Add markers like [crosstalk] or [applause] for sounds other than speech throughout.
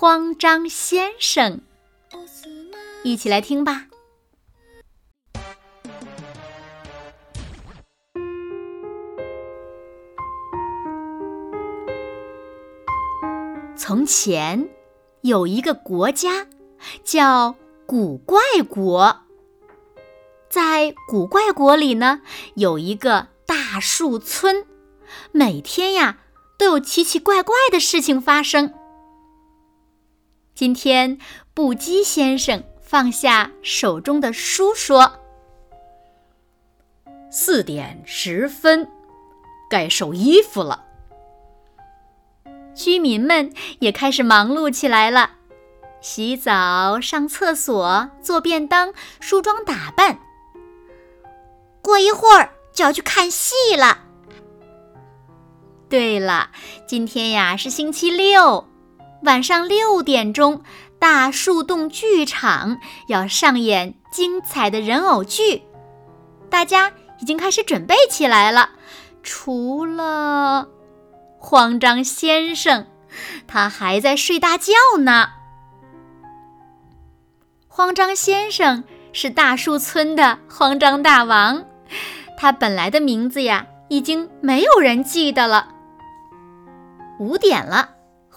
慌张先生》，一起来听吧。从前有一个国家，叫古怪国。在古怪国里呢，有一个大树村。每天呀，都有奇奇怪怪的事情发生。今天，布基先生放下手中的书，说：“四点十分，该收衣服了。”居民们也开始忙碌起来了，洗澡、上厕所、做便当、梳妆打扮。过一会儿就要去看戏了。对了，今天呀是星期六，晚上六点钟，大树洞剧场要上演精彩的人偶剧，大家已经开始准备起来了。除了慌张先生，他还在睡大觉呢。慌张先生是大树村的慌张大王，他本来的名字呀，已经没有人记得了。五点了，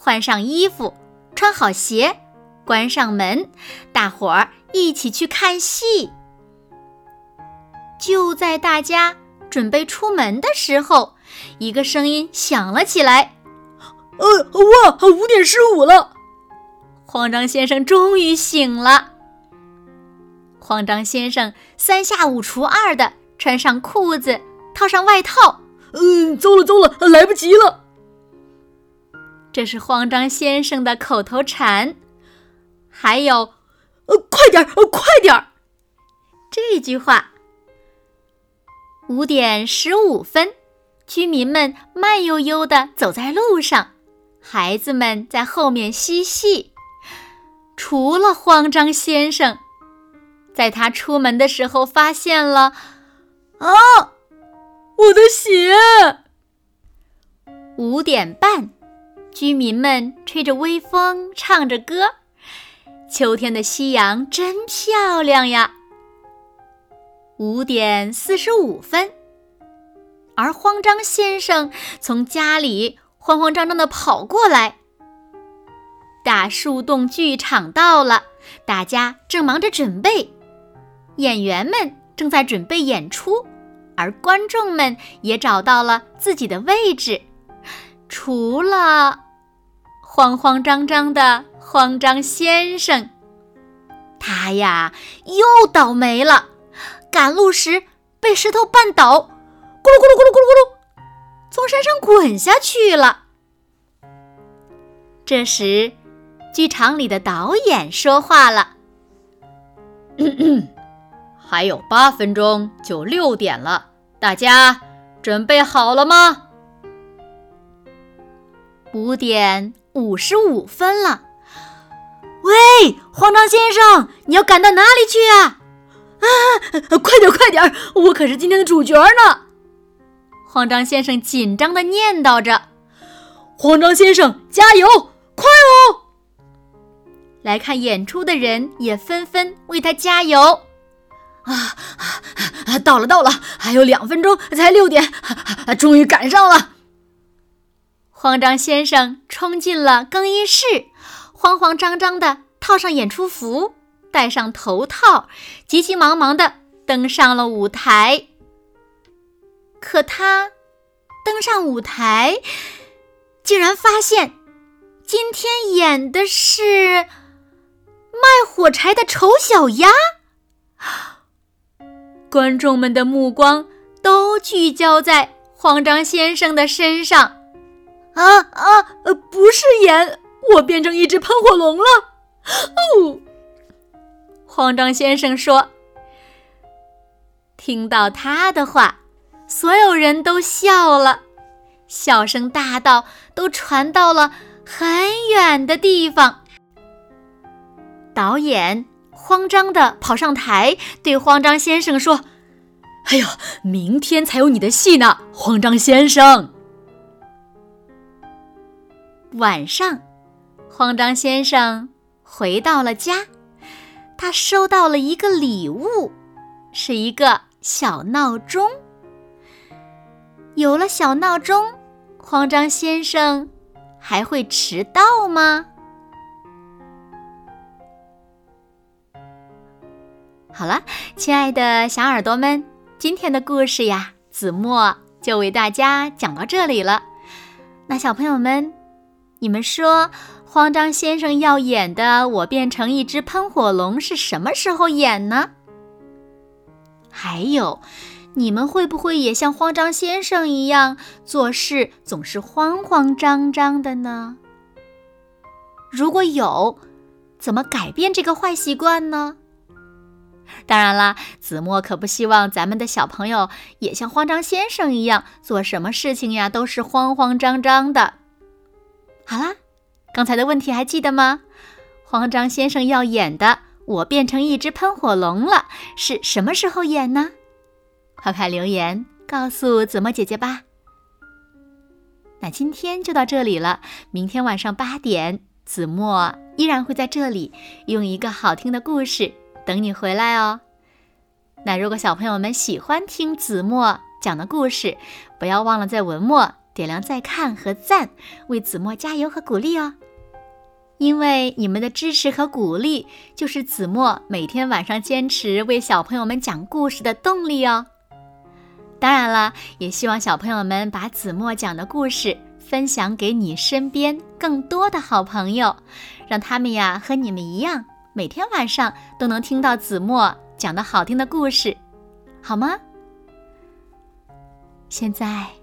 换上衣服，穿好鞋，关上门，大伙儿一起去看戏。就在大家准备出门的时候，一个声音响了起来：“呃，哇，五点十五了！”慌张先生终于醒了。慌张先生三下五除二的穿上裤子，套上外套。嗯，糟了糟了，来不及了。这是慌张先生的口头禅，还有，呃，快点儿，呃，快点儿。这句话。五点十五分，居民们慢悠悠地走在路上，孩子们在后面嬉戏。除了慌张先生，在他出门的时候发现了，啊，我的鞋。五点半。居民们吹着微风，唱着歌。秋天的夕阳真漂亮呀！五点四十五分，而慌张先生从家里慌慌张张地跑过来。大树洞剧场到了，大家正忙着准备，演员们正在准备演出，而观众们也找到了自己的位置，除了。慌慌张张的慌张先生，他呀又倒霉了。赶路时被石头绊倒，咕噜咕噜咕噜咕噜咕噜，从山上滚下去了。这时，剧场里的导演说话了：“ [coughs] 还有八分钟就六点了，大家准备好了吗？”五点。五十五分了，喂，慌张先生，你要赶到哪里去啊？啊，快点，快点，我可是今天的主角呢！慌张先生紧张的念叨着：“慌张先生，加油，快哦！”来看演出的人也纷纷为他加油。啊啊，到了，到了，还有两分钟才六点，终于赶上了。慌张先生冲进了更衣室，慌慌张张地套上演出服，戴上头套，急急忙忙地登上了舞台。可他登上舞台，竟然发现今天演的是卖火柴的丑小鸭。观众们的目光都聚焦在慌张先生的身上。啊啊！呃，不是演我变成一只喷火龙了！哦，慌张先生说。听到他的话，所有人都笑了，笑声大到都传到了很远的地方。导演慌张地跑上台，对慌张先生说：“哎呦，明天才有你的戏呢，慌张先生。”晚上，慌张先生回到了家，他收到了一个礼物，是一个小闹钟。有了小闹钟，慌张先生还会迟到吗？好了，亲爱的小耳朵们，今天的故事呀，子墨就为大家讲到这里了。那小朋友们。你们说，慌张先生要演的《我变成一只喷火龙》是什么时候演呢？还有，你们会不会也像慌张先生一样做事总是慌慌张张的呢？如果有，怎么改变这个坏习惯呢？当然啦，子墨可不希望咱们的小朋友也像慌张先生一样，做什么事情呀都是慌慌张张的。好啦，刚才的问题还记得吗？慌张先生要演的《我变成一只喷火龙了》是什么时候演呢？快快留言告诉子墨姐姐吧。那今天就到这里了，明天晚上八点，子墨依然会在这里用一个好听的故事等你回来哦。那如果小朋友们喜欢听子墨讲的故事，不要忘了在文末。点亮再看和赞，为子墨加油和鼓励哦！因为你们的支持和鼓励，就是子墨每天晚上坚持为小朋友们讲故事的动力哦。当然了，也希望小朋友们把子墨讲的故事分享给你身边更多的好朋友，让他们呀和你们一样，每天晚上都能听到子墨讲的好听的故事，好吗？现在。